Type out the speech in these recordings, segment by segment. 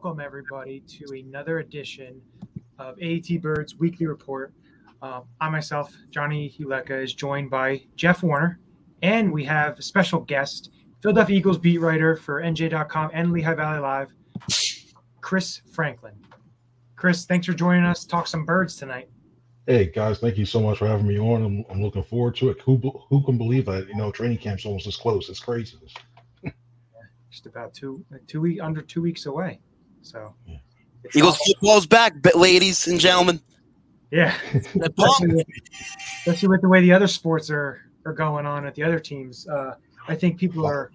welcome everybody to another edition of AT Birds Weekly Report. Um, I myself, Johnny Huleka, is joined by Jeff Warner, and we have a special guest, Philadelphia Eagles beat writer for NJ.com and Lehigh Valley Live, Chris Franklin. Chris, thanks for joining us. Talk some birds tonight. Hey guys, thank you so much for having me on. I'm, I'm looking forward to it. Who who can believe that? You know, training camp's almost as close. It's crazy. Just about two two week under two weeks away. So yeah. Eagles awesome. football's back, ladies and gentlemen. Yeah, especially with, especially with the way the other sports are are going on at the other teams. Uh, I think people are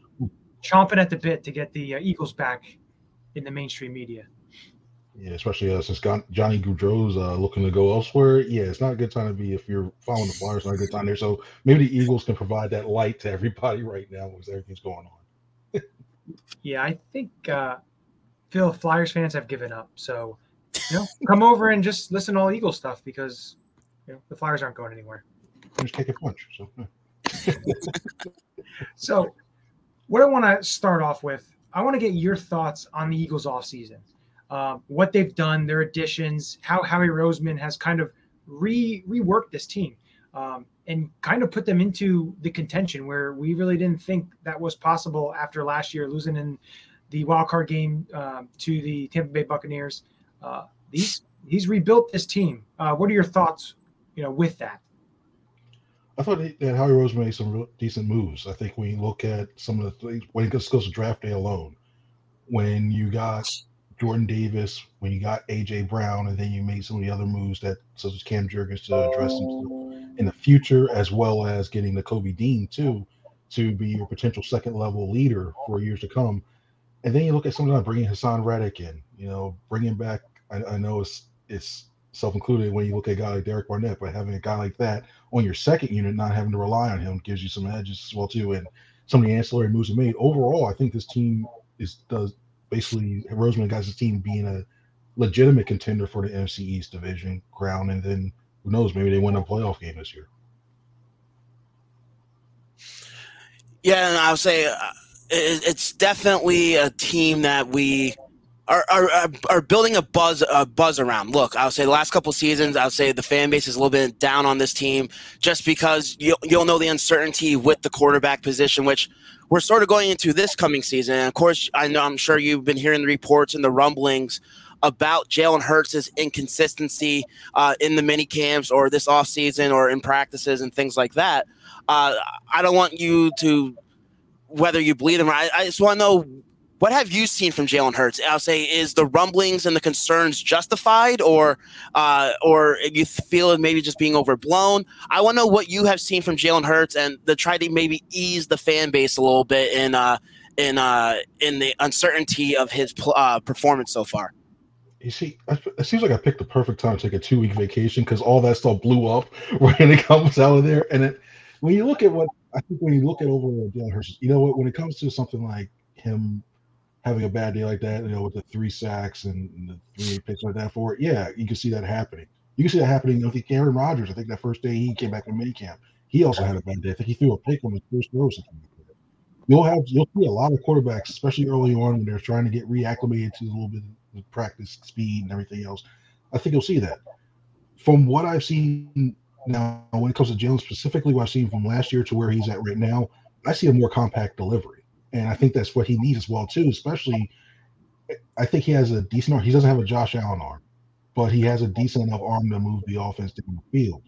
chomping at the bit to get the uh, Eagles back in the mainstream media. Yeah, especially uh, since Johnny Gaudreau's uh, looking to go elsewhere. Yeah, it's not a good time to be if you're following the Flyers. Not a good time there. So maybe the Eagles can provide that light to everybody right now as everything's going on. yeah, I think uh, Phil Flyers fans have given up. So you know, come over and just listen to all Eagle stuff because you know the Flyers aren't going anywhere. Just take a punch. So, so what I want to start off with, I want to get your thoughts on the Eagles off season um, what they've done, their additions, how Howie Roseman has kind of re reworked this team um, and kind of put them into the contention where we really didn't think that was possible after last year losing in the wild card game uh, to the Tampa Bay Buccaneers. Uh, these he's rebuilt this team. Uh, what are your thoughts, you know, with that? I thought that Howie Roseman some real decent moves. I think when you look at some of the things when it goes to draft day alone, when you got Jordan Davis, when you got AJ Brown, and then you made some of the other moves that such as Cam Jurgens to address them in the future, as well as getting Nakobe Dean too to be your potential second level leader for years to come. And then you look at something like bringing Haason Reddick in, you know, bringing back. I, I know it's it's self included when you look at a guy like Derek Barnett, but having a guy like that on your second unit, not having to rely on him, gives you some edges as well too. And some of the ancillary moves he made. Overall, I think this team is does basically Roseman got team being a legitimate contender for the NFC East division crown, and then who knows, maybe they win a playoff game this year. Yeah, and I'll say uh, it's definitely a team that we are, are, are building a buzz a buzz around. Look, I'll say the last couple seasons, I'll say the fan base is a little bit down on this team just because you'll, you'll know the uncertainty with the quarterback position, which we're sort of going into this coming season. And of course, I know I'm sure you've been hearing the reports and the rumblings about Jalen Hurts' inconsistency uh, in the mini camps or this off season or in practices and things like that. Uh, I don't want you to whether you believe them. Or I, I just want to know what have you seen from Jalen Hurts? I'll say, is the rumblings and the concerns justified, or uh, or you feel it maybe just being overblown? I want to know what you have seen from Jalen Hurts and the try to maybe ease the fan base a little bit in uh, in uh, in the uncertainty of his uh, performance so far. You see, it seems like I picked the perfect time to take a two week vacation because all that stuff blew up right when it comes out of there. And it, when you look at what I think, when you look at overall Jalen Hurts, you know what? When it comes to something like him having a bad day like that, you know, with the three sacks and, and the three picks like that for it, yeah, you can see that happening. You can see that happening. I think Aaron Rodgers, I think that first day he came back from minicamp, he also had a bad day. I think he threw a pick on his first throw. You'll have you'll see a lot of quarterbacks, especially early on when they're trying to get reacclimated to a little bit of practice speed and everything else. I think you'll see that. From what I've seen now, when it comes to Jalen specifically, what I've seen from last year to where he's at right now, I see a more compact delivery and I think that's what he needs as well too. Especially, I think he has a decent arm. He doesn't have a Josh Allen arm, but he has a decent enough arm to move the offense down the field.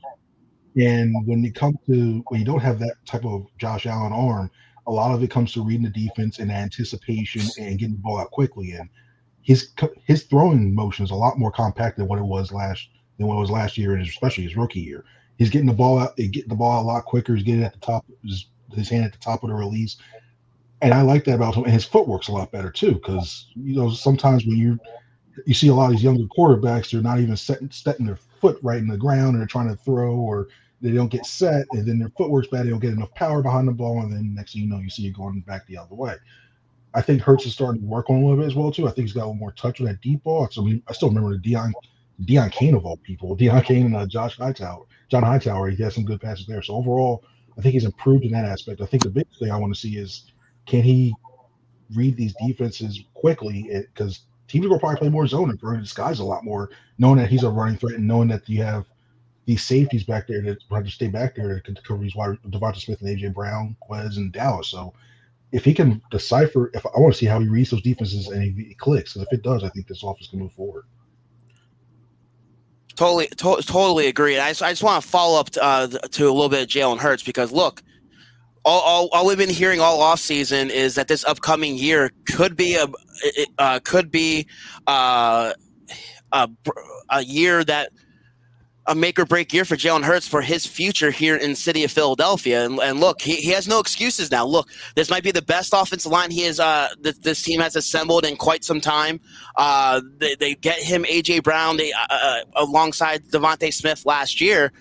And when you come to when you don't have that type of Josh Allen arm, a lot of it comes to reading the defense and anticipation and getting the ball out quickly. And his his throwing motion is a lot more compact than what it was last than what it was last year, and especially his rookie year. He's getting the ball out, getting the ball out a lot quicker. He's getting at the top, his, his hand at the top of the release and I like that about him. And his footwork's a lot better too, because you know sometimes when you you see a lot of these younger quarterbacks, they're not even setting setting their foot right in the ground, and they're trying to throw, or they don't get set, and then their footwork's bad. They don't get enough power behind the ball, and then next thing you know, you see it going back the other way. I think Hurts is starting to work on a little bit as well too. I think he's got a little more touch with that deep ball. So I, mean, I still remember the Deon Deon Cain of all people, Deon Cain and uh, Josh Hightower, John Hightower. He has some good passes there. So overall, I think he's improved in that aspect. I think the big thing I want to see is can he read these defenses quickly? Because teams will probably play more zone and this guy's a lot more, knowing that he's a running threat and knowing that you have these safeties back there that have to stay back there to cover these wide Devonta Smith and AJ Brown, Quez, and Dallas. So if he can decipher, if I want to see how he reads those defenses and he, he clicks, because if it does, I think this offense can move forward. Totally, to- totally agree. I just, I just want to follow up to, uh, to a little bit of Jalen Hurts because look, all, all, all, we've been hearing all off season is that this upcoming year could be a uh, could be uh, a, a year that a make or break year for Jalen Hurts for his future here in city of Philadelphia. And, and look, he, he has no excuses now. Look, this might be the best offensive line he has uh, th- this team has assembled in quite some time. Uh, they, they get him AJ Brown they, uh, uh, alongside DeVonta Smith last year.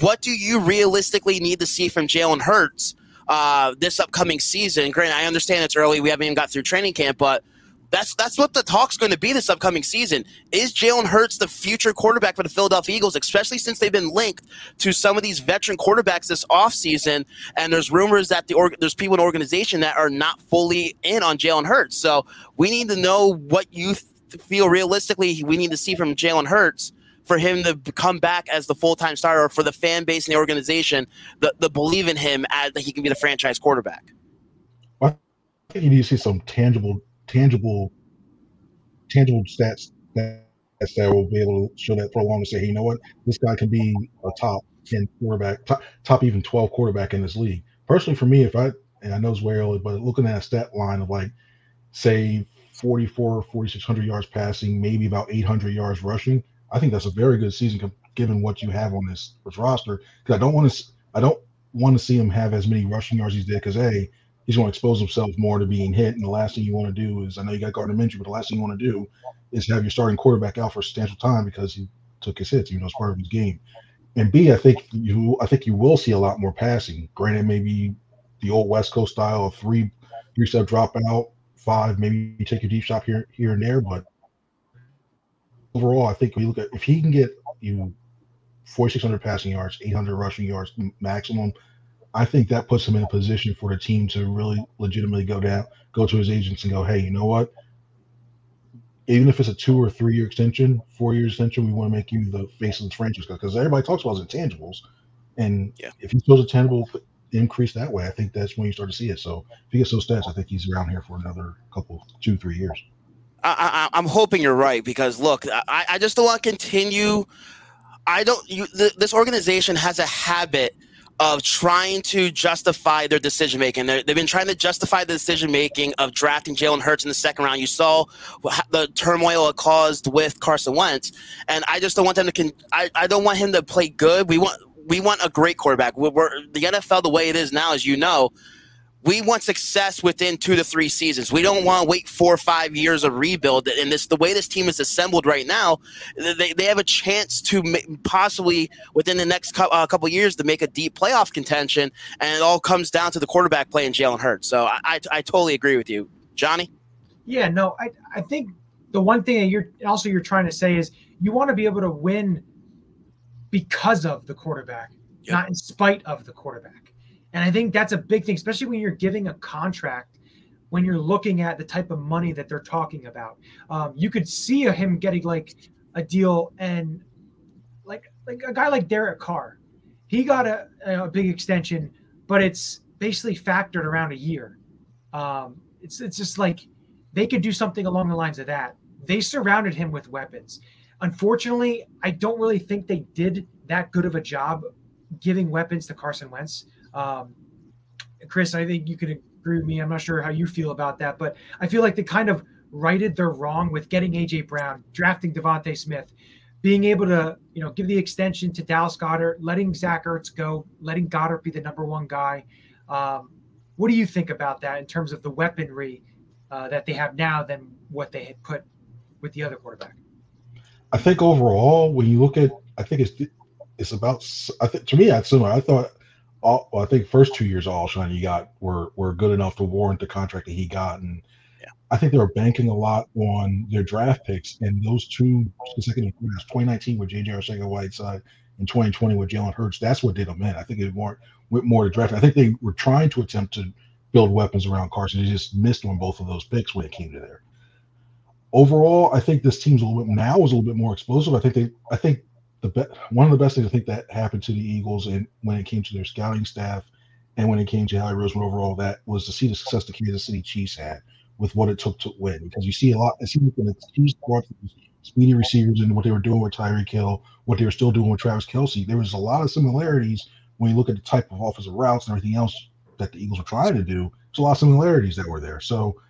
What do you realistically need to see from Jalen Hurts uh, this upcoming season? Granted, I understand it's early; we haven't even got through training camp, but that's that's what the talk's going to be this upcoming season. Is Jalen Hurts the future quarterback for the Philadelphia Eagles, especially since they've been linked to some of these veteran quarterbacks this offseason? And there's rumors that the org- there's people in the organization that are not fully in on Jalen Hurts. So we need to know what you th- feel realistically we need to see from Jalen Hurts for him to come back as the full time starter, or for the fan base and the organization the, the believe in him as that he can be the franchise quarterback. I think you need to see some tangible tangible tangible stats that that will be able to show that for a long and say, hey, you know what, this guy can be a top ten quarterback, top, top even twelve quarterback in this league. Personally, for me, if I and I know it's way early, but looking at a stat line of like say 44, 4600 yards passing, maybe about 800 yards rushing, I think that's a very good season given what you have on this, this roster. Because I don't want to, I don't want to see him have as many rushing yards as he did. Because a, he's going to expose himself more to being hit. And the last thing you want to do is, I know you got Gardner Minshew, but the last thing you want to do is have your starting quarterback out for a substantial time because he took his hits, even though it's part of his game. And B, I think you, I think you will see a lot more passing. Granted, maybe the old West Coast style of three, three step drop out, five, maybe you take a deep shot here, here and there. But overall, I think we look at if he can get you 4,600 passing yards, 800 rushing yards maximum I think that puts him in a position for the team to really legitimately go down, go to his agents and go, hey, you know what? Even if it's a two or three year extension, four year extension, we want to make you the face of the franchise because everybody talks about his intangibles. And yeah. if he shows a tangible increase that way, I think that's when you start to see it. So if he gets those stats, I think he's around here for another couple, two, three years. I, am hoping you're right because look, I, I just don't want to continue. I don't. You, the, this organization has a habit of trying to justify their decision making. They've been trying to justify the decision making of drafting Jalen Hurts in the second round. You saw the turmoil it caused with Carson Wentz, and I just don't want them to. Con- I, I don't want him to play good. We want we want a great quarterback. We're, we're, the NFL the way it is now, as you know, we want success within two to three seasons. We don't want to wait four or five years of rebuild. And this, the way this team is assembled right now, they, they have a chance to possibly within the next co- uh, couple years to make a deep playoff contention. And it all comes down to the quarterback play in Jalen Hurts. So I, I, I totally agree with you, Johnny. Yeah, no, I, I think the one thing that you're also you're trying to say is you want to be able to win because of the quarterback, yep. not in spite of the quarterback. And I think that's a big thing, especially when you're giving a contract, when you're looking at the type of money that they're talking about. Um, you could see him getting like a deal and like like a guy like Derek Carr, he got a, a big extension, but it's basically factored around a year. Um, it's it's just like they could do something along the lines of that. They surrounded him with weapons. Unfortunately, I don't really think they did that good of a job giving weapons to Carson Wentz. Um, Chris, I think you could agree with me. I'm not sure how you feel about that, but I feel like they kind of righted their wrong with getting AJ Brown, drafting DeVonta Smith, being able to, you know, give the extension to Dallas Goedert, letting Zach Ertz go, letting Goedert be the number one guy. Um, what do you think about that in terms of the weaponry uh, that they have now than what they had put with the other quarterback? I think overall, when you look at, I think it's it's about. I think to me, that's similar. I thought all well, I think first two years all Alshon you got were were good enough to warrant the contract that he got, and yeah. I think they were banking a lot on their draft picks and those two consecutive years, 2019 with J.J. Arcega-Whiteside and 2020 with Jalen Hurts. That's what did them in. I think it more went more to draft. I think they were trying to attempt to build weapons around Carson. They just missed on both of those picks when it came to there. overall, I think this team's a little bit now is a little bit more explosive. I think they, I think the be, one of the best things I think that happened to the Eagles and when it came to their scouting staff and when it came to Howie Roseman overall, that was to see the success the Kansas City Chiefs had with what it took to win. Because you see a lot, it seems like the Chiefs brought speedy receivers and what they were doing with Tyreek Hill, what they were still doing with Travis Kelce, there was a lot of similarities when you look at the type of offensive routes and everything else that the Eagles were trying to do. There's a lot of similarities that were there. So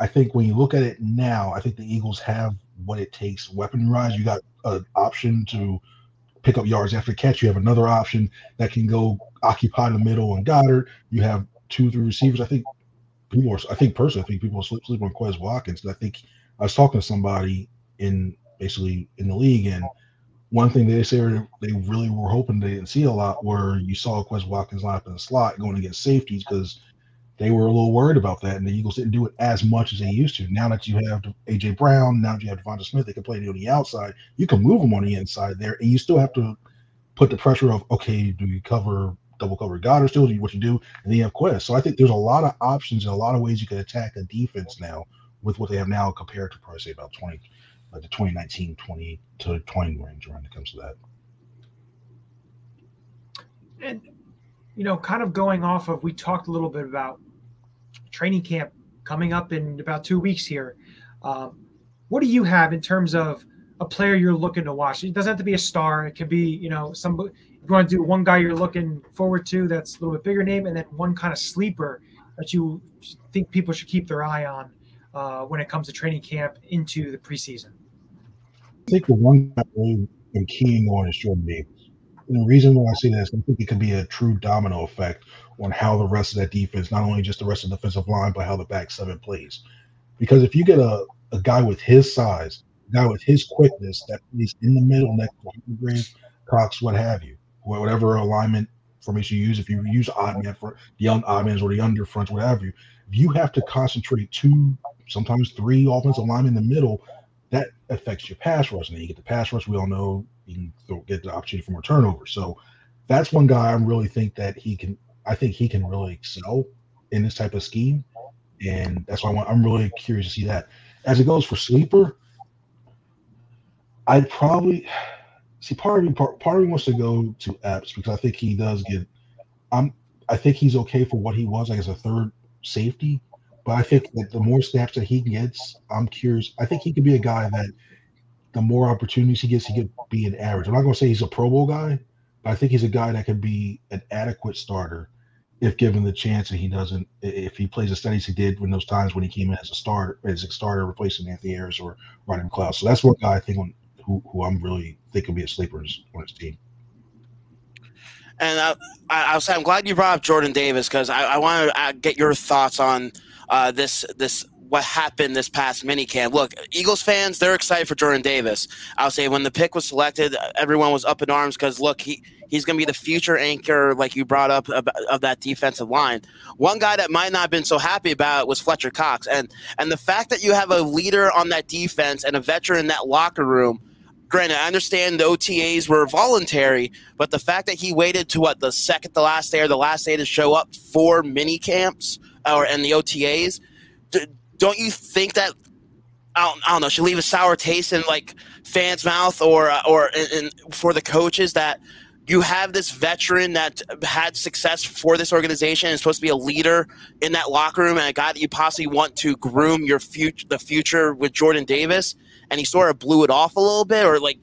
I think when you look at it now, I think the Eagles have what it takes weapon wise. You got an option to pick up yards after catch. You have another option that can go occupy the middle and Goedert. You have two, three receivers. I think people are, I think personally, I think people sleep, sleep on Quez Watkins. I think I was talking to somebody in basically in the league, and one thing they say they really were hoping they didn't see a lot where you saw Quez Watkins line up in the slot going against safeties because they were a little worried about that, and the Eagles didn't do it as much as they used to. Now that you have AJ Brown, now that you have Devonta Smith, they can play on the outside. You can move them on the inside there, and you still have to put the pressure of okay, do you cover double cover God or still do what you do, and then you have Quez. So I think there's a lot of options and a lot of ways you can attack a defense now with what they have now compared to probably say about 20, like the 2019, 20 to 20 range when it comes to that. And you know, kind of going off of, we talked a little bit about training camp coming up in about two weeks here. Um, what do you have in terms of a player you're looking to watch? It doesn't have to be a star. It could be, you know, some. You want to do one guy you're looking forward to, that's a little bit bigger name, and then one kind of sleeper that you think people should keep their eye on uh, when it comes to training camp into the preseason. I think the one I really am keying on is Jordan Davis. The reason why I say that is I think it could be a true domino effect on how the rest of that defense, not only just the rest of the defensive line, but how the back seven plays. Because if you get a, a guy with his size, guy with his quickness that plays in the middle next to Graves, Cox, what have you, whatever alignment formation you use, if you use odd man for the young odd mans or the under fronts, whatever you, if you have to concentrate two, sometimes three offensive linemen in the middle, that affects your pass rush. And then you get the pass rush. We all know you can get the opportunity for more turnover. So that's one guy I really think that he can. I think he can really excel in this type of scheme, and that's why I want, I'm really curious to see that. As it goes for sleeper, I'd probably see part of me. Part, part of me wants to go to Epps because I think he does get. I'm. I think he's okay for what he was, like as a third safety. But I think that the more snaps that he gets, I'm curious. I think he could be a guy that the more opportunities he gets, he could be an average. I'm not going to say he's a Pro Bowl guy, but I think he's a guy that could be an adequate starter if given the chance. And he doesn't, if he plays steady as he did when those times when he came in as a starter, as a starter replacing Anthony Harris or Rodney McLeod. So that's one guy I think on, who, who I'm really think will be a sleeper on his team. And I, I, was I'm glad you brought up Jordan Davis because I, I want to uh, get your thoughts on uh, this this what happened this past minicamp. Look, Eagles fans, they're excited for Jordan Davis. I'll say when the pick was selected, everyone was up in arms because look, he he's going to be the future anchor, like you brought up, of, of that defensive line. One guy that might not have been so happy about it was Fletcher Cox, and and the fact that you have a leader on that defense and a veteran in that locker room. Granted, I understand the OTAs were voluntary, but the fact that he waited to what the second, the last day, or the last day to show up for mini camps or and the OTAs don't you think that I don't, I don't know should leave a sour taste in like fans' mouth or uh, or in, in, for the coaches that you have this veteran that had success for this organization and is supposed to be a leader in that locker room and a guy that you possibly want to groom your future the future with Jordan Davis and he sort of blew it off a little bit or like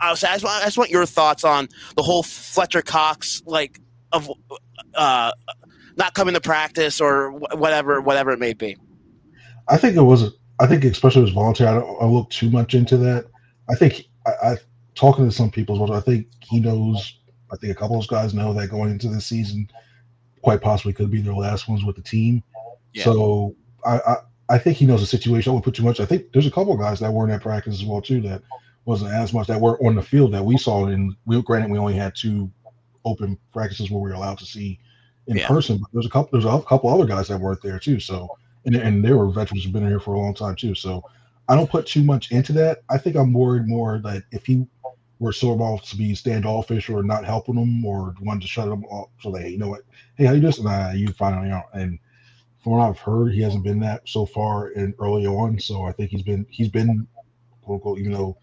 I, was, I, just, want, I just want your thoughts on the whole Fletcher Cox like of uh, not coming to practice or whatever whatever it may be. I think it was. I think especially it was voluntary. I don't. I look too much into that. I think I, I talking to some people as well. I think he knows. I think a couple of those guys know that going into this season, quite possibly could be their last ones with the team. Yeah. So I, I, I think he knows the situation. I would put too much. I think there's a couple of guys that weren't at practice as well too that wasn't as much that were on the field that we saw. And we granted we only had two open practices where we were allowed to see in yeah. person. But there's a couple. There's a couple other guys that weren't there too. So and, and they were veterans who've been here for a long time too. So I don't put too much into that. I think I'm worried more that if he were sort of to be standoffish or not helping them or wanted to shut them off, so they, you know what, hey, how you doing? Nah, you find out, and from what I've heard, he hasn't been that so far and early on. So I think he's been he's been quote unquote, even though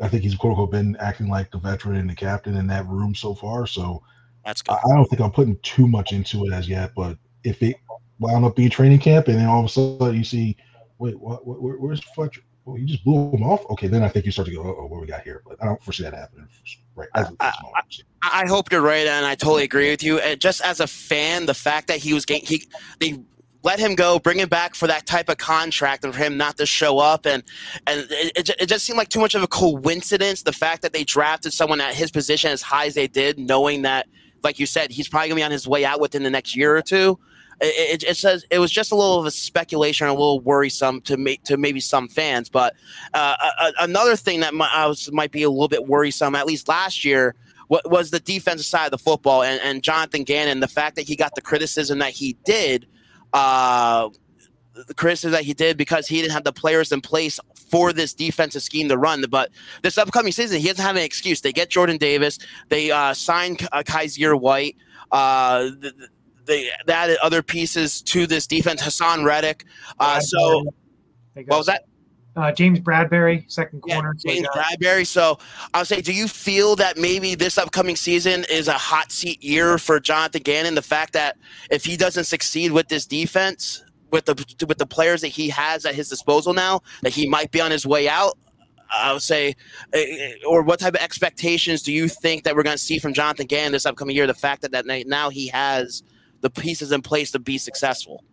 I think he's quote unquote been acting like the veteran and the captain in that room so far. So that's good. I, I don't think I'm putting too much into it as yet. But if it wound up being training camp and then all of a sudden you see, wait, what, what where, where's Fletcher? Well, you just blew him off. Okay, then I think you start to go, oh, what we got here? But I don't foresee that happening. Right. I, I, I, hope you're right, and I totally agree with you. And just as a fan, the fact that he was getting, he they let him go, bring him back for that type of contract, and for him not to show up, and and it, it just seemed like too much of a coincidence. The fact that they drafted someone at his position as high as they did, knowing that, like you said, he's probably gonna be on his way out within the next year or two. It, it, says it was just a little of a speculation, a little worrisome to me, to maybe some fans. But uh, a, another thing that might, was, might be a little bit worrisome, at least last year, was the defensive side of the football and, and Jonathan Gannon. The fact that he got the criticism that he did uh, the criticism that he did because he didn't have the players in place for this defensive scheme to run. But this upcoming season, he doesn't have an excuse. They get Jordan Davis. They uh, signed uh, Kyzir White. Uh, they, they added other pieces to this defense. Haason Reddick. Uh, so what was that? Uh, James Bradberry, second corner. Yeah, James Bradberry. So I'll say, do you feel that maybe this upcoming season is a hot seat year for Jonathan Gannon? The fact that if he doesn't succeed with this defense, with the with the players that he has at his disposal now, that he might be on his way out. I would say, eh, eh, or what type of expectations do you think that we're going to see from Jonathan Gannon this upcoming year? The fact that, that now he has the pieces in place to be successful.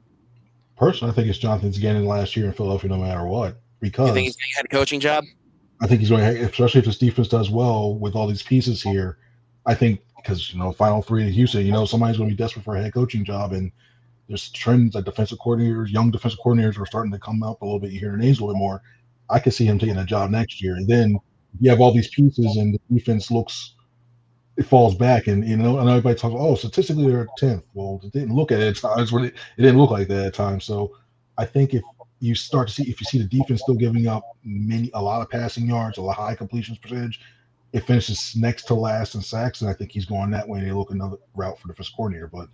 Personally, I think it's Jonathan Gannon last year in Philadelphia, no matter what because you think he's going to get a coaching job. I think he's going, to, especially if this defense does well with all these pieces here. I think because you know, final three in Houston, you know, somebody's going to be desperate for a head coaching job, and there's trends that defensive coordinators, young defensive coordinators, are starting to come up a little bit. Hear their names a little bit more. I could see him taking a job next year, and then you have all these pieces, and the defense looks it falls back, and you know, and everybody talks. Oh, statistically they're tenth. Well, it didn't look at it at times. It, it didn't look like that at times. So I think if you start to see if you see the defense still giving up many a lot of passing yards, a lot high completions percentage, it finishes next to last in sacks, and I think he's going that way. And they look another route for the first coordinator. But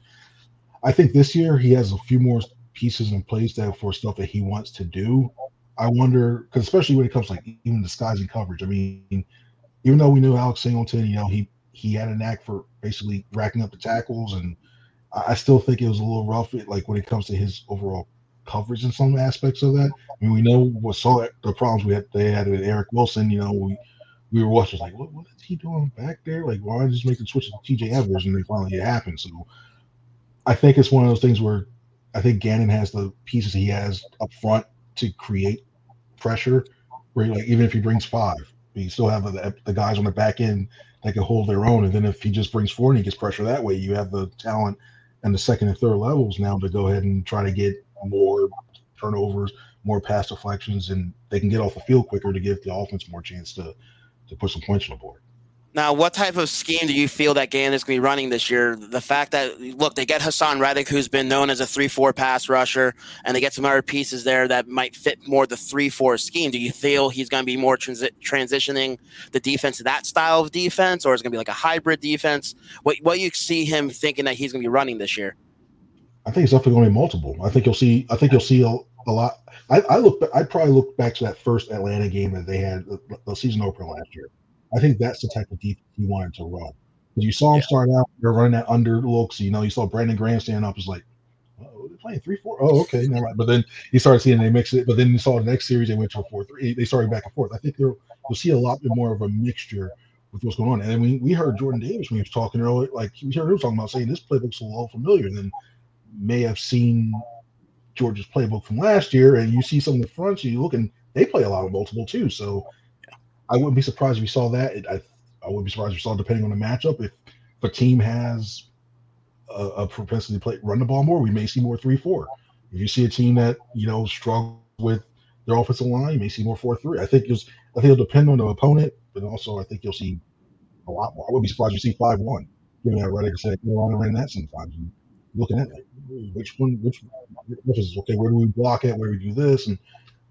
I think this year he has a few more pieces in place that for stuff that he wants to do. I wonder because especially when it comes to like even disguising coverage. I mean, even though we knew Alex Singleton, you know, he he had a knack for basically racking up the tackles, and I still think it was a little rough. Like when it comes to his overall coverage in some aspects of that. I mean, we know what saw the problems we had they had with Eric Wilson. You know, we we were watching like, what, what is he doing back there? Like, why just make the switch to TJ Edwards and then finally it happened? So I think it's one of those things where I think Gannon has the pieces he has up front to create pressure. Where like even if he brings five, you still have the, the guys on the back end that can hold their own. And then if he just brings four and he gets pressure that way, you have the talent and the second and third levels now to go ahead and try to get more turnovers, more pass deflections, and they can get off the field quicker to give the offense more chance to to put some points on the board. Now, what type of scheme do you feel that Gannon going to be running this year? The fact that look, they get Haason Reddick, who's been known as a three-four pass rusher, and they get some other pieces there that might fit more the three-four scheme. Do you feel he's going to be more transi- transitioning the defense to that style of defense, or is it going to be like a hybrid defense? What what you see him thinking that he's going to be running this year? I think it's definitely going to be multiple. I think you'll see. I think you'll see a, a lot. I, I look. I'd probably look back to that first Atlanta game that they had the, the season opener last year. I think that's the type of defense he wanted to run. Because you saw him yeah. start out, they're running that under looks. You know, you saw Brandon Graham stand up, was like, oh, they're playing three four. Oh, okay, never mind. But then you started seeing they mix it. But then you saw the next series they went to a four three. They started back and forth. I think you'll see a lot more of a mixture with what's going on. And then we, we heard Jordan Davis when he was talking earlier, like we heard him talking about saying this playbook's a little familiar. And then may have seen Georgia's playbook from last year, and you see some of the fronts, you look and they play a lot of multiple too. So I wouldn't be surprised if we saw that. I I wouldn't be surprised if we saw depending on the matchup. If, if a team has a, a, propensity to play run the ball more, we may see more three four. If you see a team that you know struggles with their offensive line, you may see more four three. I think it's I think it'll depend on the opponent, but also I think you'll see a lot more. I wouldn't be surprised if you see five one. Given that Reddick said, you on ran that sometimes. Looking at like, which one, which, which is okay. Where do we block it? Where do we do this? And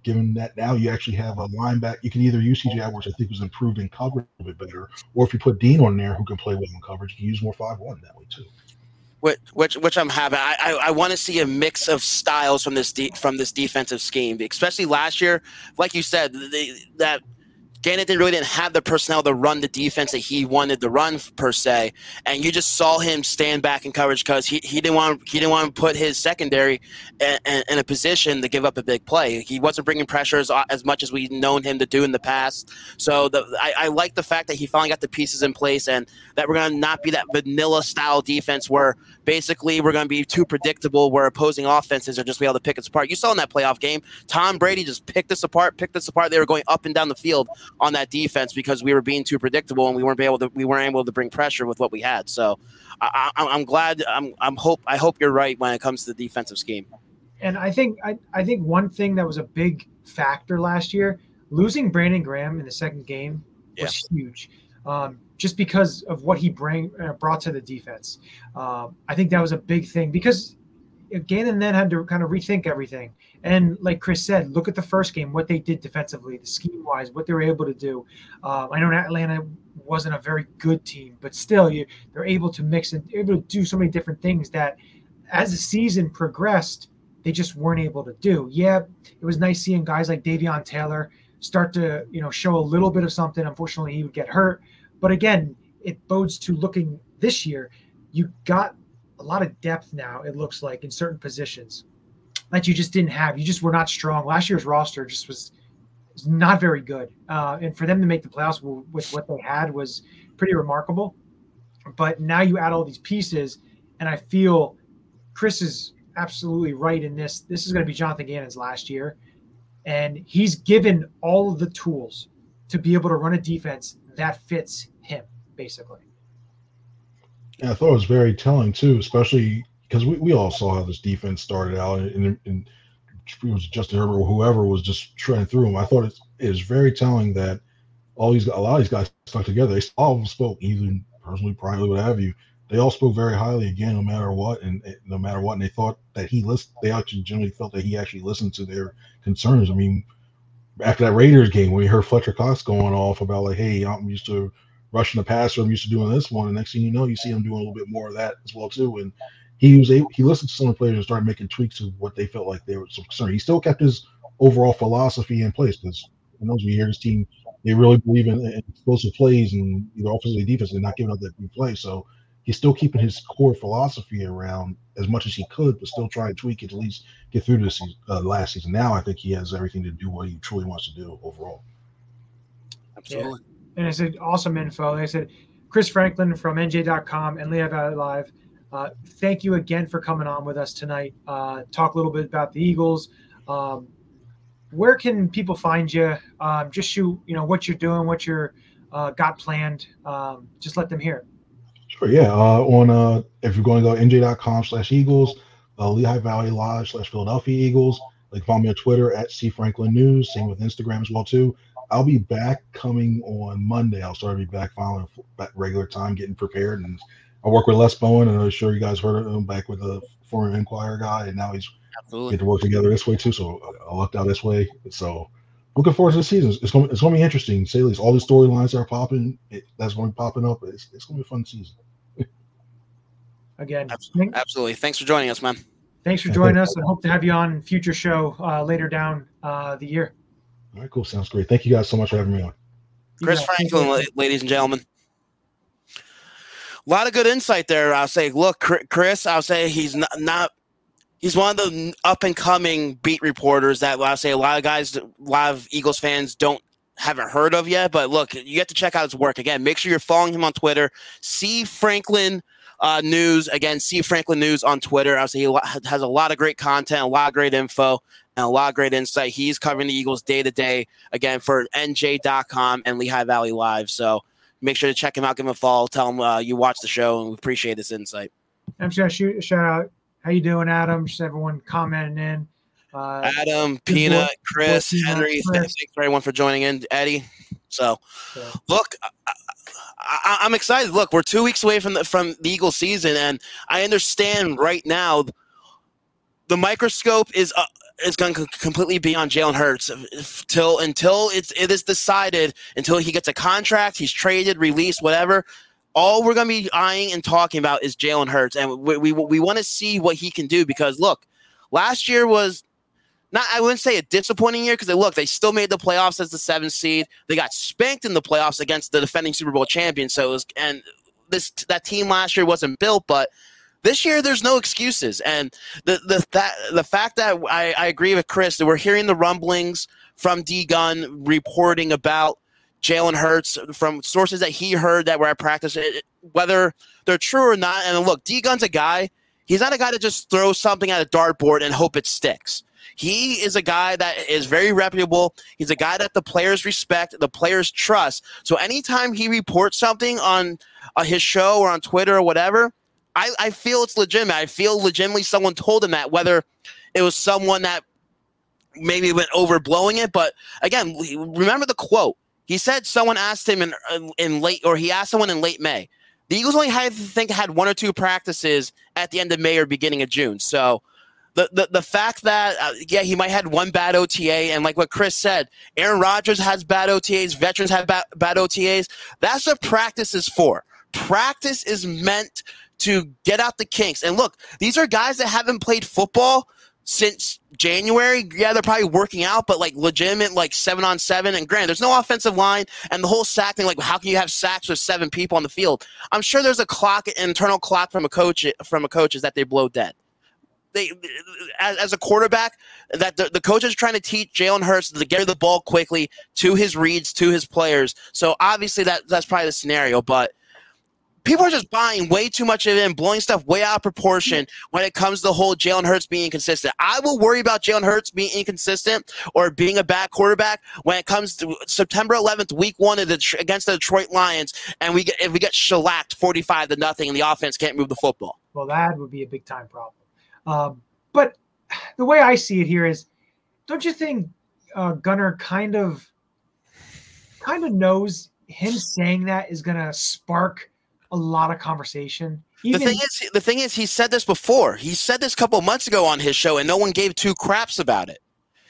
given that now you actually have a linebacker, you can either use TJ Edwards, I think was improved in coverage a little bit better, or if you put Dean on there who can play well in coverage, you can use more five one that way too. which which, which I'm having. I I, I want to see a mix of styles from this de- from this defensive scheme, especially last year. Like you said, they, that Gannon really didn't have the personnel to run the defense that he wanted to run per se, and you just saw him stand back in coverage because he, he didn't want he didn't want to put his secondary in, in, a position to give up a big play. He wasn't bringing pressures as much as we've known him to do in the past. So the, I, I like the fact that he finally got the pieces in place and that we're going to not be that vanilla style defense where basically we're going to be too predictable where opposing offenses are just be able to pick us apart. You saw in that playoff game, Tom Brady just picked us apart, picked us apart. They were going up and down the field on that defense because we were being too predictable and we weren't able to we weren't able to bring pressure with what we had. So I, am glad. I'm I'm hope I hope you're right when it comes to the defensive scheme. And I think I, I think one thing that was a big factor last year, losing Brandon Graham in the second game was yeah. huge. Um, just because of what he bring uh, brought to the defense, um, I think that was a big thing because Gannon then had to kind of rethink everything. And like Chris said, look at the first game, what they did defensively, the scheme wise, what they were able to do. Um, I know Atlanta wasn't a very good team, but still, you, they're able to mix and able to do so many different things that as the season progressed, they just weren't able to do. Yeah, it was nice seeing guys like Davion Taylor start to, you know, show a little bit of something. Unfortunately, he would get hurt. But again, it bodes to looking this year. You got a lot of depth now, it looks like, in certain positions that you just didn't have. You just were not strong. Last year's roster just was, was not very good. Uh, and for them to make the playoffs with what they had was pretty remarkable. But now you add all these pieces, and I feel Chris is absolutely right in this. This is going to be Jonathan Gannon's last year. And he's given all of the tools to be able to run a defense that fits him, basically. Yeah, I thought it was very telling too, especially because we, we all saw how this defense started out, and, and it was Justin Herbert or whoever was just shredding through them. I thought it, was very telling that all these a lot of these guys stuck together. They all of them spoke, even personally, privately, what have you. They all spoke very highly again, no matter what, and, no matter what. And they thought that he listened. They actually generally felt that he actually listened to their concerns. I mean, after that Raiders game, when he heard Fletcher Cox going off about like, "Hey, I'm used to rushing the passer. I'm used to doing this one. And next thing you know, you see him doing a little bit more of that as well too. And he was able, he listened to some of the players and started making tweaks to what they felt like they were so concerned. He still kept his overall philosophy in place because for those we hear his team, they really believe in, in explosive plays and either offensively defense and not giving up that big play. So he's still keeping his core philosophy around as much as he could, but still trying to tweak it to at least get through this uh, last season. Now I think he has everything to do what he truly wants to do overall. Absolutely. Yeah and I said awesome info. And I said Chris Franklin from NJ.com and Lehigh Valley Live. Uh, thank you again for coming on with us tonight. Uh, talk a little bit about the Eagles. Um, where can people find you? Um, just shoot, you know, what you're doing, what you're uh, got planned. Um, just let them hear. Sure. Yeah. Uh, on uh, if you're going to go nj.com slash Eagles, Lehigh Valley Live slash Philadelphia Eagles. Like follow me on Twitter at C Franklin News. Same with Instagram as well too. I'll be back coming on Monday. I'll start to be back following regular time, getting prepared, and I work with Les Bowen, and I'm sure you guys heard of him back with the former Inquirer guy, and now he's Absolutely. get to work together this way too. So I lucked out this way. So looking forward to the season. It's going it's going to be interesting. Say least all the storylines are popping. It, that's going to be popping up. It's, it's going to be a fun season. Again, absolutely. Thanks for joining us, man. Thanks for joining us, and hope to have you on future show uh, later down uh, the year. All right, cool. Sounds great. Thank you guys so much for having me on. Chris yeah, Franklin, ladies and gentlemen. A lot of good insight there. I'll say, look, Chris, I'll say he's not, not he's one of the up and coming beat reporters that I'll say a lot of guys, a lot of Eagles fans don't haven't heard of yet. But look, you have to check out his work again. Make sure you're following him on Twitter. See Franklin uh, News again. See Franklin News on Twitter. I'll say he has a lot of great content, a lot of great info and a lot of great insight. He's covering the Eagles day to day again for NJ.com and Lehigh Valley Live. So make sure to check him out, give him a follow, tell him uh, you watch the show, and we appreciate this insight. I'm just gonna shoot a shout out. How you doing, Adam? Just everyone commenting in. Uh, Adam, Peanut, Chris, Henry, Chris. thanks for everyone for joining in. Eddie. So, yeah. look, I, am excited. Look, we're two weeks away from the from the Eagles season, and I understand right now the microscope is uh, is going to completely be on Jalen Hurts uh, till until it's it is decided until he gets a contract, he's traded, released, whatever. all we're going to be eyeing and talking about is Jalen Hurts, and we we, we want to see what he can do because look, last year was not I wouldn't say a disappointing year because look they still made the playoffs as the seventh seed. They got spanked in the playoffs against the defending Super Bowl champion. So it was, and this that team last year wasn't built, but this year there's no excuses. And the the that the fact that I, I agree with Chris that we're hearing the rumblings from D Gunn reporting about Jalen Hurts from sources that he heard that were at practice, it, whether they're true or not. And look, D Gunn's a guy. He's not a guy to just throw something at a dartboard and hope it sticks. He is a guy that is very reputable. He's a guy that the players respect, the players trust. So anytime he reports something on uh, his show or on Twitter or whatever, I, I feel it's legitimate. I feel legitimately someone told him that, whether it was someone that maybe went overblowing it. But again, remember the quote. He said someone asked him in in late, or he asked someone in late May. The Eagles only had to think had one or two practices at the end of May or beginning of June. So the the, the fact that uh, yeah he might had one bad OTA and like what Chris said, Aaron Rodgers has bad OTAs, veterans have bad, bad OTAs. That's what practice is for. Practice is meant to get out the kinks. And look, these are guys that haven't played football since January. Yeah, they're probably working out, but like legitimate, like seven on seven. And Grant, there's no offensive line, and the whole sack thing. Like, how can you have sacks with seven people on the field? I'm sure there's a clock, internal clock from a coach, from a coach is that they blow dead. They, as, as a quarterback, that the, the coach is trying to teach Jalen Hurts to get the ball quickly to his reads, to his players. So obviously that that's probably the scenario, but people are just buying way too much of it and blowing stuff way out of proportion when it comes to the whole Jalen Hurts being inconsistent. I will worry about Jalen Hurts being inconsistent or being a bad quarterback when it comes to September 11th, week one of the, against the Detroit Lions, and we get if we get shellacked 45 to nothing and the offense can't move the football. Well, that would be a big time problem. Um, but the way I see it here is, don't you think uh, Gunner kind of kind of knows him saying that is going to spark a lot of conversation. Even- the thing is, the thing is, he said this before. He said this a couple months ago on his show, and no one gave two craps about it.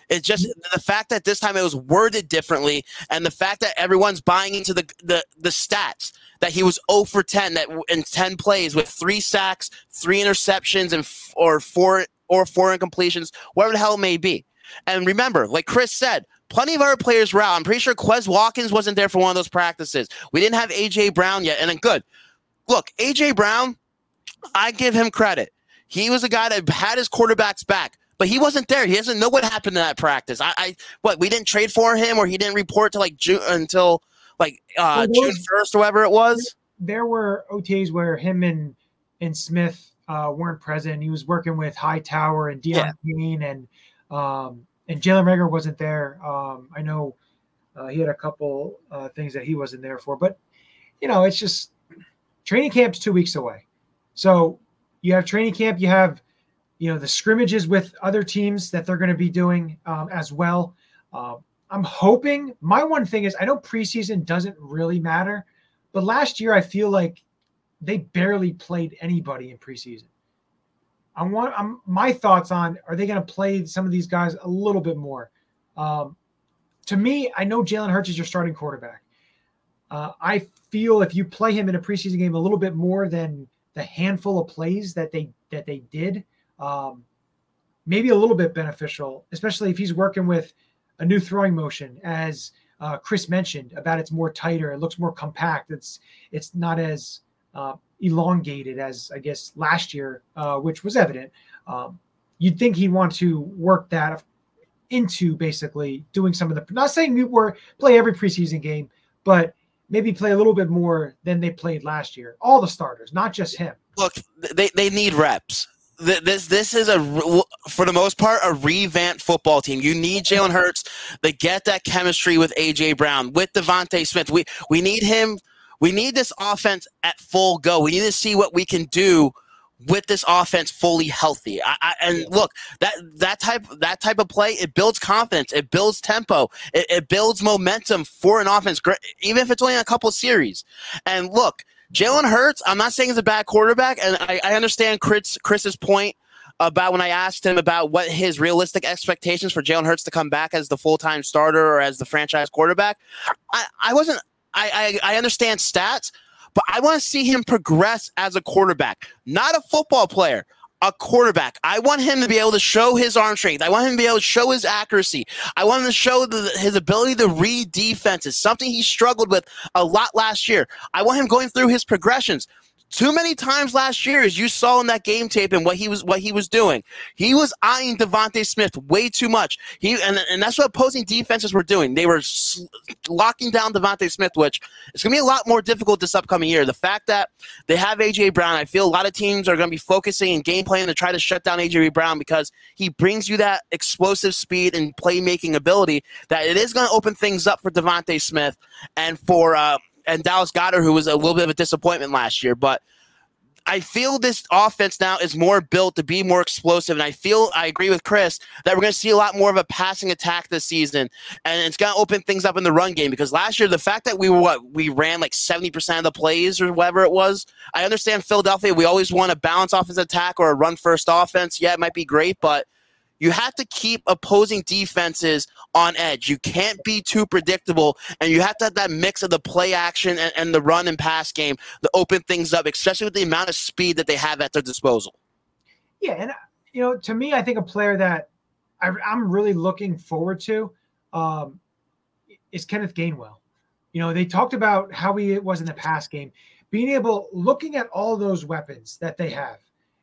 It's just the fact that this time it was worded differently, and the fact that everyone's buying into the the, the stats that he was 0 for 10 that in 10 plays with three sacks, three interceptions, and f- or four or four incompletions, whatever the hell it may be. And remember, like Chris said, plenty of other players were out. I'm pretty sure Quez Watkins wasn't there for one of those practices. We didn't have AJ Brown yet, and then good look, AJ Brown, I give him credit. He was a guy that had his quarterbacks back, but he wasn't there. He doesn't know what happened in that practice. I, I what we didn't trade for him, or he didn't report to like June until like uh, well, June first or whatever it was. There were OTAs where him and and Smith uh, weren't present. He was working with Hightower and Deon yeah. and um, and Jalen Reagor wasn't there. Um, I know uh, he had a couple uh, things that he wasn't there for, but you know, it's just training camp's two weeks away. So you have training camp, you have, you know, the scrimmages with other teams that they're going to be doing um, as well. Uh, I'm hoping my one thing is I know preseason doesn't really matter, but last year I feel like they barely played anybody in preseason. I want I'm, my thoughts on are they going to play some of these guys a little bit more? Um, to me, I know Jalen Hurts is your starting quarterback. Uh, I feel if you play him in a preseason game a little bit more than the handful of plays that they that they did, um, maybe a little bit beneficial, especially if he's working with a new throwing motion, as uh, Chris mentioned about it's more tighter, it looks more compact. It's it's not as uh, elongated as I guess last year, uh, which was evident. Um, you'd think he'd want to work that into basically doing some of the. Not saying we were play every preseason game, but maybe play a little bit more than they played last year. All the starters, not just him. Look, they, they need reps. This this is a for the most part a revamped football team. You need Jalen Hurts to get that chemistry with AJ Brown, with DeVonta Smith. We we need him. We need this offense at full go. We need to see what we can do with this offense fully healthy. I, I, and look, that that type that type of play it builds confidence, it builds tempo, it, it builds momentum for an offense, even if it's only a couple series. And look, Jalen Hurts, I'm not saying he's a bad quarterback, and I, I understand Chris Chris's point about when I asked him about what his realistic expectations for Jalen Hurts to come back as the full time starter or as the franchise quarterback. I, I wasn't. I, I I understand stats, but I want to see him progress as a quarterback, not a football player a quarterback. I want him to be able to show his arm strength. I want him to be able to show his accuracy. I want him to show the, his ability to read defenses, something he struggled with a lot last year. I want him going through his progressions too many times last year, as you saw in that game tape and what he was what he was doing. He was eyeing DeVonta Smith way too much. He and, and that's what opposing defenses were doing. They were sl- locking down DeVonta Smith, which is going to be a lot more difficult this upcoming year. The fact that they have AJ Brown, I feel a lot of teams are going to be focusing and game planning to try to shut down AJ Brown because he brings you that explosive speed and playmaking ability that it is going to open things up for DeVonta Smith and for. Uh, and Dallas Goedert, who was a little bit of a disappointment last year. But I feel this offense now is more built to be more explosive. And I feel, I agree with Chris, that we're going to see a lot more of a passing attack this season. And it's going to open things up in the run game because last year, the fact that we were what, we ran like 70% of the plays or whatever it was. I understand Philadelphia, we always want a balance offensive attack or a run first offense. Yeah, it might be great, but you have to keep opposing defenses on edge. You can't be too predictable, and you have to have that mix of the play action and, and the run and pass game to open things up, especially with the amount of speed that they have at their disposal. Yeah, and you know, to me, I think a player that I, am really looking forward to um, is Kenneth Gainwell. You know, they talked about how he was in the pass game, being able looking at all those weapons that they have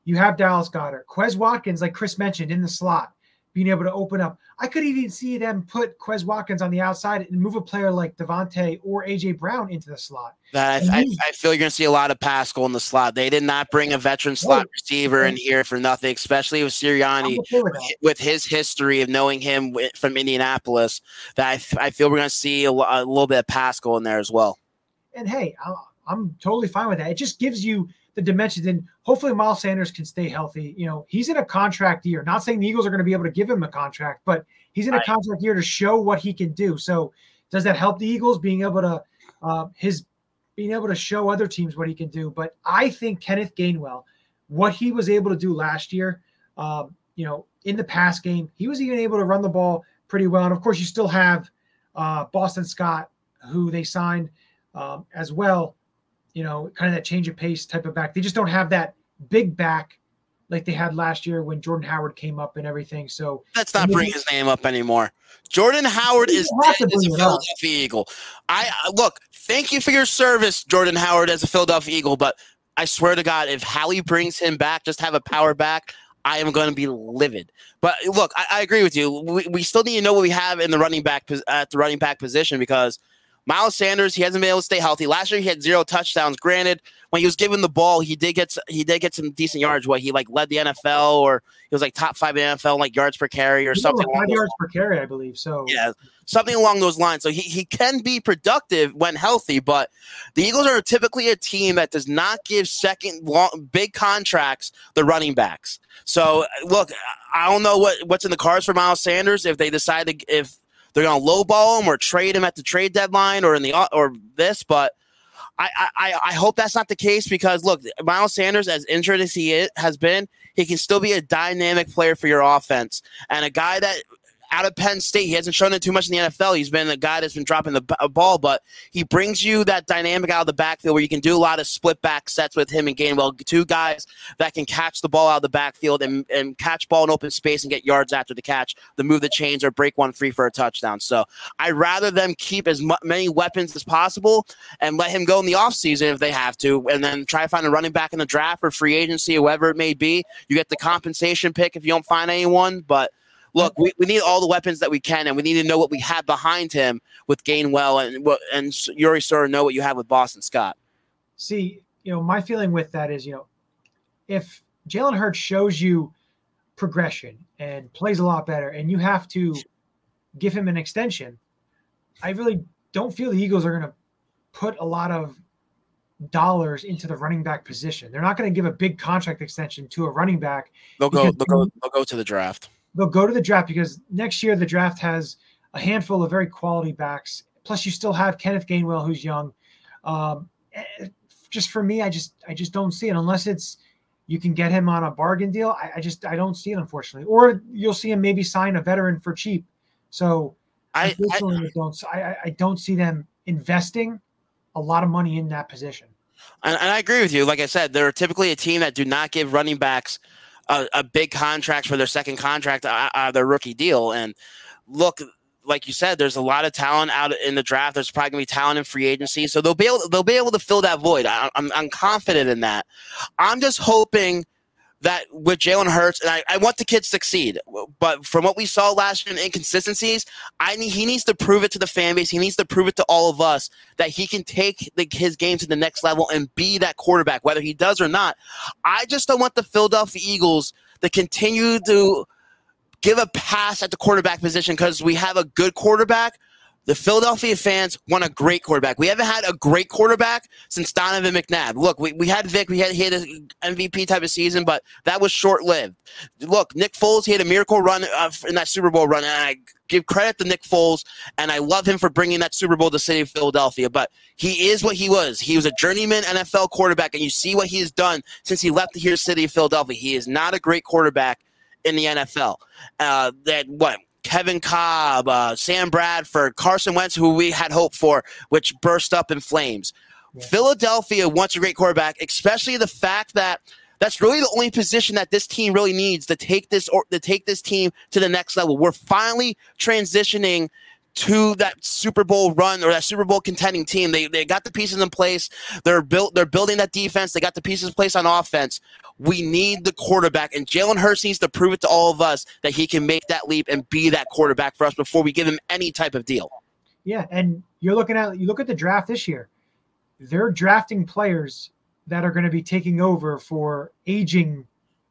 you have Dallas Goedert, Quez Watkins, like Chris mentioned, in the slot, being able to open up. I could even see them put Quez Watkins on the outside and move a player like DeVonta or AJ Brown into the slot. I, I, I, feel you're going to see a lot of Pascal in the slot. They did not bring a veteran slot receiver in here for nothing, especially with Sirianni, okay with, with, his history of knowing him from Indianapolis. That I, I feel we're going to see a, a, little bit of Pascal in there as well. And hey, I'm totally fine with that. It just gives you the dimensions. And hopefully Miles Sanders can stay healthy. You know, he's in a contract year. Not saying the Eagles are going to be able to give him a contract, but he's in a contract year to show what he can do. So does that help the Eagles being able to uh, his being able to show other teams what he can do? But I think Kenneth Gainwell, what he was able to do last year, um, you know, in the pass game, he was even able to run the ball pretty well. And of course, you still have uh, Boston Scott, who they signed um, as well you know, kind of that change of pace type of back. They just don't have that big back like they had last year when Jordan Howard came up and everything. So let's not bring his name up anymore. Jordan Howard is dead as a Philadelphia Eagle. I uh, look, thank you for your service, Jordan Howard, as a Philadelphia Eagle. But I swear to God, if Howie brings him back, just have a power back. I am going to be livid. But look, I, I agree with you. We, we, still need to know what we have in the running back at the running back position because Miles Sanders, he hasn't been able to stay healthy. Last year he had zero touchdowns. Granted, when he was given the ball, he did get he did get some decent yards. What he like led the NFL, or he was like top five in NFL like yards per carry or something. Five yards per carry, I believe. So yeah, something along those lines. So he, he can be productive when healthy, but the Eagles are typically a team that does not give second long big contracts the running backs. So look, I don't know what what's in the cards for Miles Sanders if they decide to if they're going to lowball him or trade him at the trade deadline or in the or this, but. I, I, I hope that's not the case because look, Miles Sanders, as injured as he is, has been, he can still be a dynamic player for your offense and a guy that out of Penn State. He hasn't shown it too much in the NFL. He's been a guy that's been dropping the uh, ball, but he brings you that dynamic out of the backfield where you can do a lot of split back sets with him and Gainwell. Two guys that can catch the ball out of the backfield and, and catch ball in open space and get yards after the catch, to move the chains or break one free for a touchdown. So I'd rather them keep as many weapons as possible and let him go in the offseason if they have to, and then try to find a running back in the draft or free agency, whoever it may be. You get the compensation pick if you don't find anyone, but – look, we, we need all the weapons that we can, and we need to know what we have behind him with Gainwell and what and Yuri of know what you have with Boston Scott. See, you know, my feeling with that is, you know, if Jalen Hurts shows you progression and plays a lot better, and you have to give him an extension, I really don't feel the Eagles are going to put a lot of dollars into the running back position. They're not going to give a big contract extension to a running back. They'll go. They'll go. They'll go to the draft they'll go to the draft because next year the draft has a handful of very quality backs. Plus, you still have Kenneth Gainwell, who's young. Um, eh, just for me, I just I just don't see it unless it's you can get him on a bargain deal. I, I just I don't see it unfortunately, or you'll see him maybe sign a veteran for cheap. So I I, I don't I, I don't see them investing a lot of money in that position. And, and, I agree with you. Like I said, they're typically a team that do not give running backs a, a big contract for their second contract out of their rookie deal. And look, like you said, there's a lot of talent out in the draft. There's probably gonna be talent in free agency, so they'll be able they'll be able to fill that void. I, I'm I'm confident in that. I'm just hoping that with Jalen Hurts, and I, I, want the kid to succeed, but from what we saw last year in inconsistencies, I need, he needs to prove it to the fan base. He needs to prove it to all of us that he can take the, his game to the next level and be that quarterback, whether he does or not. I just don't want the Philadelphia Eagles to continue to give a pass at the quarterback position because we have a good quarterback the Philadelphia fans want a great quarterback. We haven't had a great quarterback since Donovan McNabb. Look, we, we had Vick, we had had an MVP type of season, but that was short lived. Look, Nick Foles, he had a miracle run uh, in that Super Bowl run, and I give credit to Nick Foles, and I love him for bringing that Super Bowl to the city of Philadelphia. But he is what he was. He was a journeyman NFL quarterback, and you see what he has done since he left the here city of Philadelphia. He is not a great quarterback in the NFL. Uh, that what Kevin Kolb, uh, Sam Bradford, Carson Wentz, who we had hope for, which burst up in flames. Yeah. Philadelphia wants a great quarterback, especially the fact that that's really the only position that this team really needs to take this or to take this team to the next level. We're finally transitioning to that Super Bowl run or that Super Bowl contending team. They they got the pieces in place. They're built. They're building that defense. They got the pieces in place on offense. We need the quarterback, and Jalen Hurts needs to prove it to all of us that he can make that leap and be that quarterback for us before we give him any type of deal. Yeah, and you're looking at you look at the draft this year. They're drafting players that are going to be taking over for aging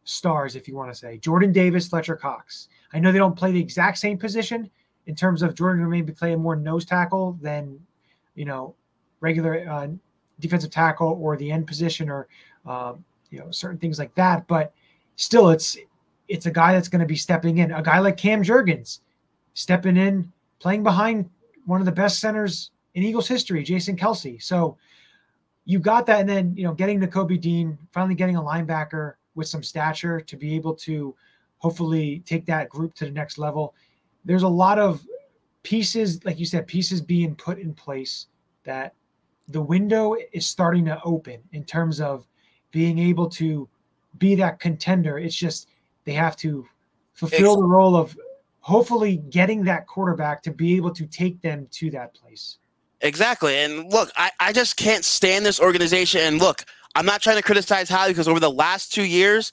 stars, if you want to say Jordan Davis, Fletcher Cox. I know they don't play the exact same position in terms of Jordan be playing more nose tackle than you know regular uh, defensive tackle or the end position or um, you know certain things like that. But still, it's it's a guy that's going to be stepping in. A guy like Cam Jurgens stepping in, playing behind one of the best centers in Eagles history, Jason Kelce. So you got that, and then you know getting Nakobe Dean, finally getting a linebacker with some stature to be able to hopefully take that group to the next level. There's a lot of pieces, like you said, pieces being put in place that the window is starting to open in terms of being able to be that contender. It's just they have to fulfill the role of hopefully getting that quarterback to be able to take them to that place. Exactly. And look, I, I just can't stand this organization. And look, I'm not trying to criticize Howie because over the last two years,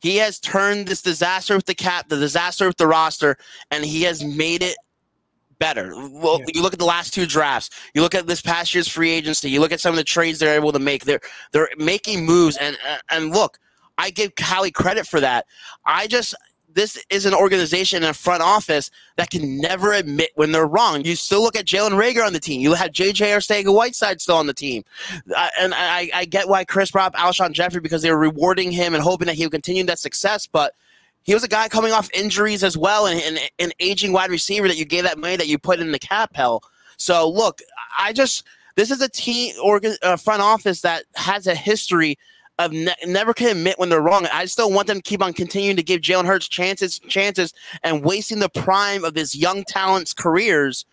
he has turned this disaster with the cap, the disaster with the roster, and he has made it better. Well, yeah. you look at the last two drafts. You look at this past year's free agency. You look at some of the trades they're able to make. They're they're making moves, and and look, I give Howie credit for that. I just this is an organization and a front office that can never admit when they're wrong. You still look at Jalen Reagor on the team. You have J.J. Arcega-Whiteside still on the team. Uh, and I, I, get why Chris up Alshon Jeffery because they were rewarding him and hoping that he would continue that success. But – he was a guy coming off injuries as well, and an aging wide receiver that you gave that money that you put in the cap hell. So look, I just this is a team uh, front office that has a history of ne- never can admit when they're wrong. I still want them to keep on continuing to give Jalen Hurts chances, chances, and wasting the prime of this young talent's careers.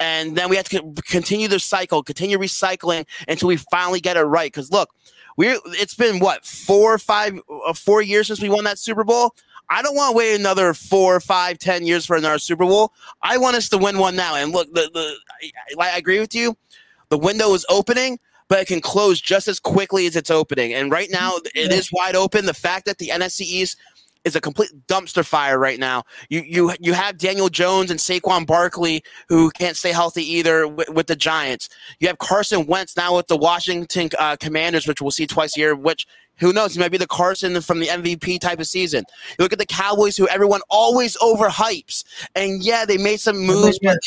And then we have to continue the cycle, continue recycling until we finally get it right. Because look, we're it's been what four, or five, uh, four years since we won that Super Bowl. I don't want to wait another four, five, ten years for another Super Bowl. I want us to win one now. And look, the, the I, I agree with you. The window is opening, but it can close just as quickly as it's opening. And right now, it is wide open. The fact that the NFC East is a complete dumpster fire right now. You you you have Daniel Jones and Saquon Barkley who can't stay healthy either with, with the Giants. You have Carson Wentz now with the Washington uh, Commanders, which we'll see twice a year, which who knows? He might be the Carson from the MVP type of season. You look at the Cowboys, who everyone always overhypes. And yeah, they made some moves, but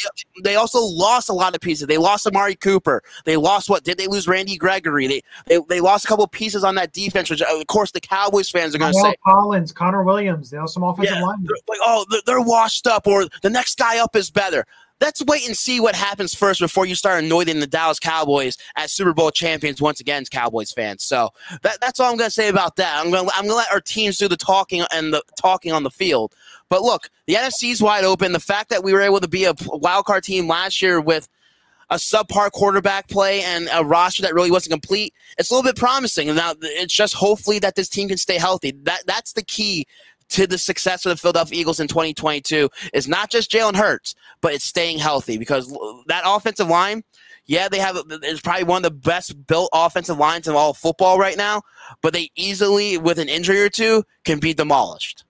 they also lost a lot of pieces. They lost Amari Cooper. They lost what? Did they lose Randy Gregory? They they, they lost a couple pieces on that defense, which of course the Cowboys fans are going to say. Collins, Connor Williams, they have some offensive yeah, line. Like, oh, they're washed up, or the next guy up is better let's wait and see what happens first before you start anointing the Dallas Cowboys as Super Bowl champions once again, Cowboys fans. So that, that's all I'm going to say about that. I'm going I'm to let our teams do the talking and the talking on the field. But look, the NFC is wide open. The fact that we were able to be a wild card team last year with a subpar quarterback play and a roster that really wasn't complete, it's a little bit promising. And now it's just hopefully that this team can stay healthy. That that's the key to the success of the Philadelphia Eagles in 2022 is not just Jalen Hurts, but it's staying healthy because that offensive line, yeah, they have it's probably one of the best built offensive lines in all of football right now, but they easily, with an injury or two, can be demolished.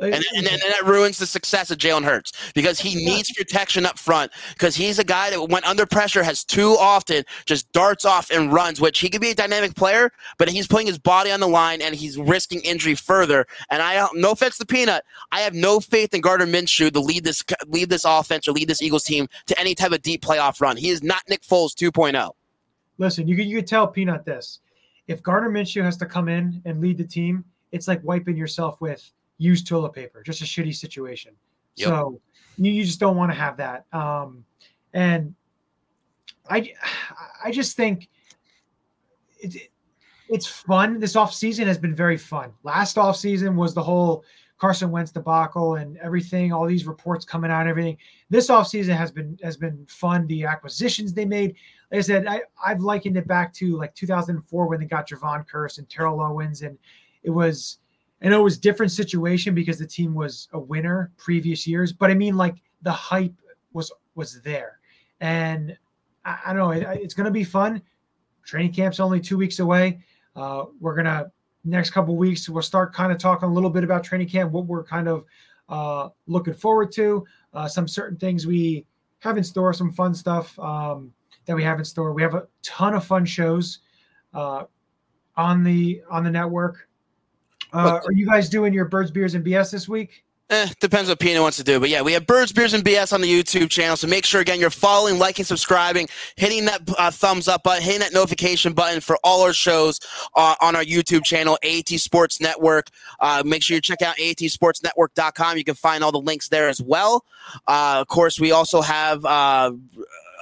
And, and, and, that ruins the success of Jalen Hurts because he needs protection up front because he's a guy that, when under pressure, has too often just darts off and runs, which he could be a dynamic player, but he's putting his body on the line and he's risking injury further. And I, uh, no offense to Peanut, I have no faith in Gardner Minshew to lead this lead this offense or lead this Eagles team to any type of deep playoff run. He is not Nick Foles 2.0. Listen, you can, you can tell Peanut this. If Gardner Minshew has to come in and lead the team, it's like wiping yourself with use toilet paper. Just a shitty situation. Yep. So you, you just don't want to have that. Um, and I, I just think it's it's fun. This off season has been very fun. Last off season was the whole Carson Wentz debacle and everything, all these reports coming out, and everything. This off season has been has been fun. The acquisitions they made. Like I said, I, I've likened it back to like 2004 when they got Jevon Kearse and Terrell Owens, and it was I know it was different situation because the team was a winner previous years, but I mean like the hype was was there, and I, I don't know. It, it's going to be fun. Training camp's only two weeks away. Uh, we're gonna next couple weeks we'll start kind of talking a little bit about training camp, what we're kind of uh, looking forward to, uh, some certain things we have in store, some fun stuff um, that we have in store. We have a ton of fun shows uh, on the on the network. Uh, are you guys doing your birds, beers, and BS this week? Eh, depends what Pina wants to do. But yeah, we have Birds, Beers, and BS on the YouTube channel. So make sure, again, you're following, liking, subscribing, hitting that uh, thumbs up button, hitting that notification button for all our shows uh, on our YouTube channel, AT Sports Network. Uh, make sure you check out atsportsnetwork.com. You can find all the links there as well. Uh, of course, we also have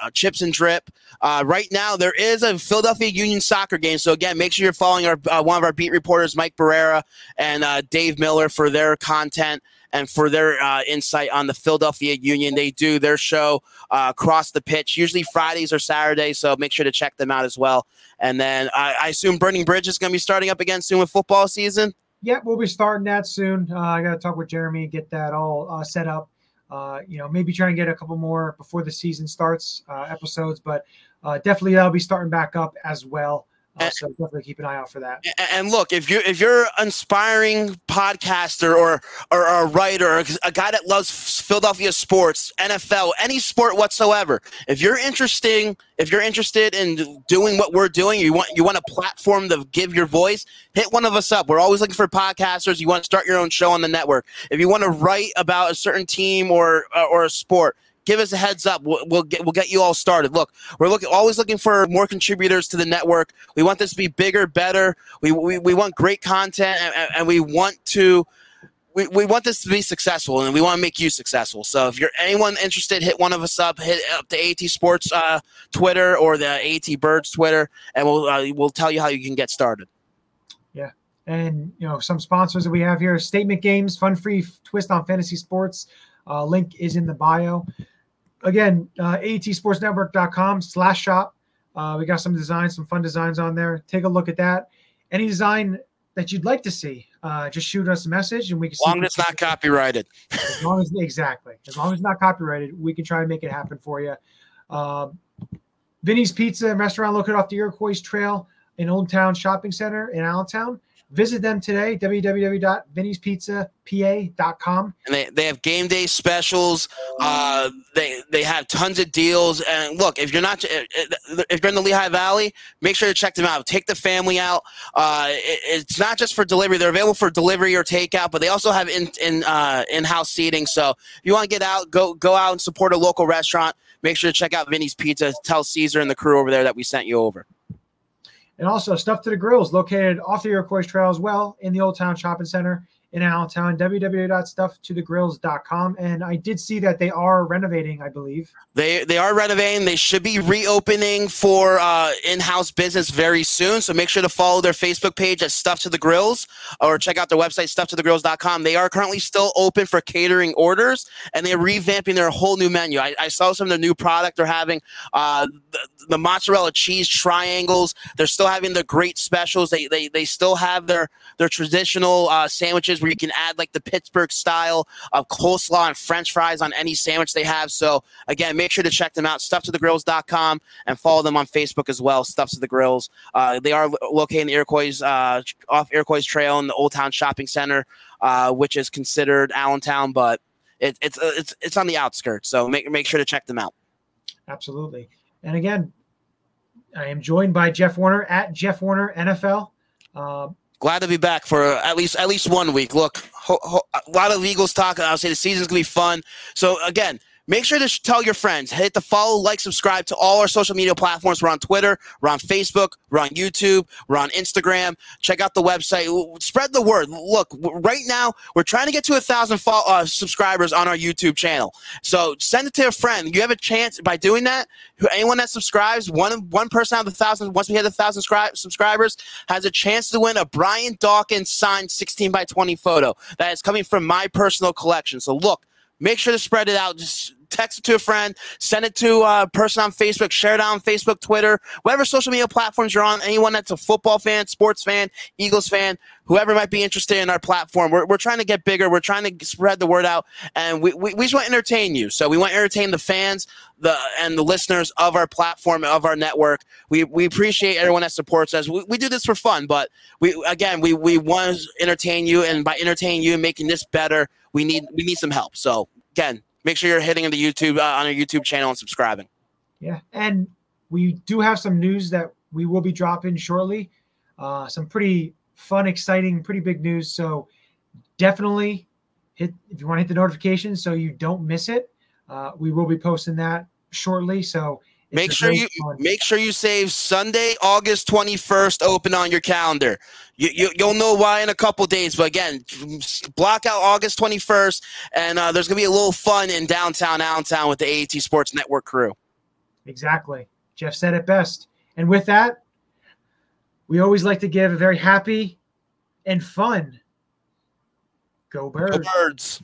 uh, chips and drip. Uh, right now, there is a Philadelphia Union soccer game. So again, make sure you're following our uh, one of our beat reporters, Mike Barrera and uh, Dave Miller, for their content and for their uh, insight on the Philadelphia Union. They do their show uh, across the pitch, usually Fridays or Saturdays. So make sure to check them out as well. And then I, I assume Burning Bridge is going to be starting up again soon with football season. Yeah, we'll be starting that soon. I got to talk with Jeremy, get that all set up uh, you know, maybe try and get a couple more before the season starts uh, episodes, but uh, definitely that'll be starting back up as well. Uh, so definitely keep an eye out for that. And look, if you're if you're an inspiring podcaster or or, or a writer, or a guy that loves Philadelphia sports, NFL, any sport whatsoever, if you're interesting, if you're interested in doing what we're doing, you want you want a platform to give your voice, hit one of us up. We're always looking for podcasters. You want to start your own show on the network. If you want to write about a certain team or or a sport, give us a heads up. We'll, we'll, get we'll get you all started. Look, we're looking always looking for more contributors to the network. We want this to be bigger, better. We we, we want great content, and, and we want to. We, we want this to be successful and we want to make you successful. So if you're anyone interested, hit one of us up, hit up the AT Sports uh, Twitter or the AT Birds Twitter, and we'll uh, we'll tell you how you can get started. Yeah, and you know some sponsors that we have here: Statement Games, Fun Free Twist on Fantasy Sports. Uh, link is in the bio again, uh, atsportsnetwork.com slash shop. Uh, we got some designs, some fun designs on there. Take a look at that. Any design that you'd like to see, uh, just shoot us a message and we can. As long as it's not copyrighted. As long as exactly, as long as it's not copyrighted, we can try and make it happen for you. Uh, Vinny's Pizza and Restaurant located off the Iroquois Trail in Old Town Shopping Center in Allentown. Visit them today, www.vinnyspizzapa.com. And they, they have game day specials. Uh, they they have tons of deals. And look, if you're not if you're in the Lehigh Valley, make sure to check them out. Take the family out. Uh, it, it's not just for delivery; they're available for delivery or takeout, but they also have in in uh, in house seating. So if you want to get out, go go out and support a local restaurant. Make sure to check out Vinny's Pizza. Tell Caesar and the crew over there that we sent you over. And also, Stuff to the Grills, located off the Iroquois Trail as well in the Old Town Shopping Center in Allentown, www.stufftothegrills.com. And I did see that they are renovating, I believe. They they are renovating. They should be reopening for uh, in-house business very soon. So make sure to follow their Facebook page at Stuff to the Grills or check out their website, stufftothegrills.com. They are currently still open for catering orders and they're revamping their whole new menu. I, I saw some of the new product they're having. Uh, the, the mozzarella cheese triangles. They're still having the great specials. They they, they still have their their traditional uh, sandwiches where you can add like the Pittsburgh style of coleslaw and French fries on any sandwich they have. So again, make sure to check them out. StuffToTheGrills.com and follow them on Facebook as well. Stuff to the Grills. Uh, they are located in the Iroquois uh, off Iroquois Trail in the Old Town Shopping Center, uh, which is considered Allentown, but it, it's uh, it's it's on the outskirts. So make make sure to check them out. Absolutely. And again, I am joined by Jeff Warner at Jeff Warner NFL. Uh, Glad to be back for at least at least one week. Look, ho- ho- a lot of Eagles talk. I'll say the season's gonna be fun. So again, Make sure to tell your friends. Hit the follow, like, subscribe to all our social media platforms. We're on Twitter, we're on Facebook, we're on YouTube, we're on Instagram. Check out the website. Spread the word. Look, right now we're trying to get to a thousand uh, subscribers on our YouTube channel. So send it to a friend. You have a chance by doing that. Anyone that subscribes, one one person out of the thousand, once we hit a thousand subscribers, has a chance to win a Brian Dawkins signed 16 by 20 photo that is coming from my personal collection. So look. Make sure to spread it out. Just text it to a friend, send it to a person on Facebook, share it on Facebook, Twitter, whatever social media platforms you're on. Anyone that's a football fan, sports fan, Eagles fan, whoever might be interested in our platform. We're, we're trying to get bigger. We're trying to spread the word out, and we, we, we just want to entertain you. So we want to entertain the fans the and the listeners of our platform, of our network. We, we appreciate everyone that supports us. We, we do this for fun, but we again we, we want to entertain you, and by entertaining you and making this better, we need we need some help. So again, make sure you're hitting the YouTube uh, on our YouTube channel and subscribing. Yeah, and we do have some news that we will be dropping shortly. Uh, some pretty fun, exciting, pretty big news. So definitely hit if you want to hit the notifications so you don't miss it. Uh, we will be posting that shortly. So Make sure you fun. make sure you save Sunday, August twenty first, open on your calendar. You, you you'll know why in a couple days, but again, block out August twenty first, and uh, there's gonna be a little fun in downtown Allentown with the AAT Sports Network crew. Exactly, Jeff said it best. And with that, we always like to give a very happy and fun. Go birds. Go birds.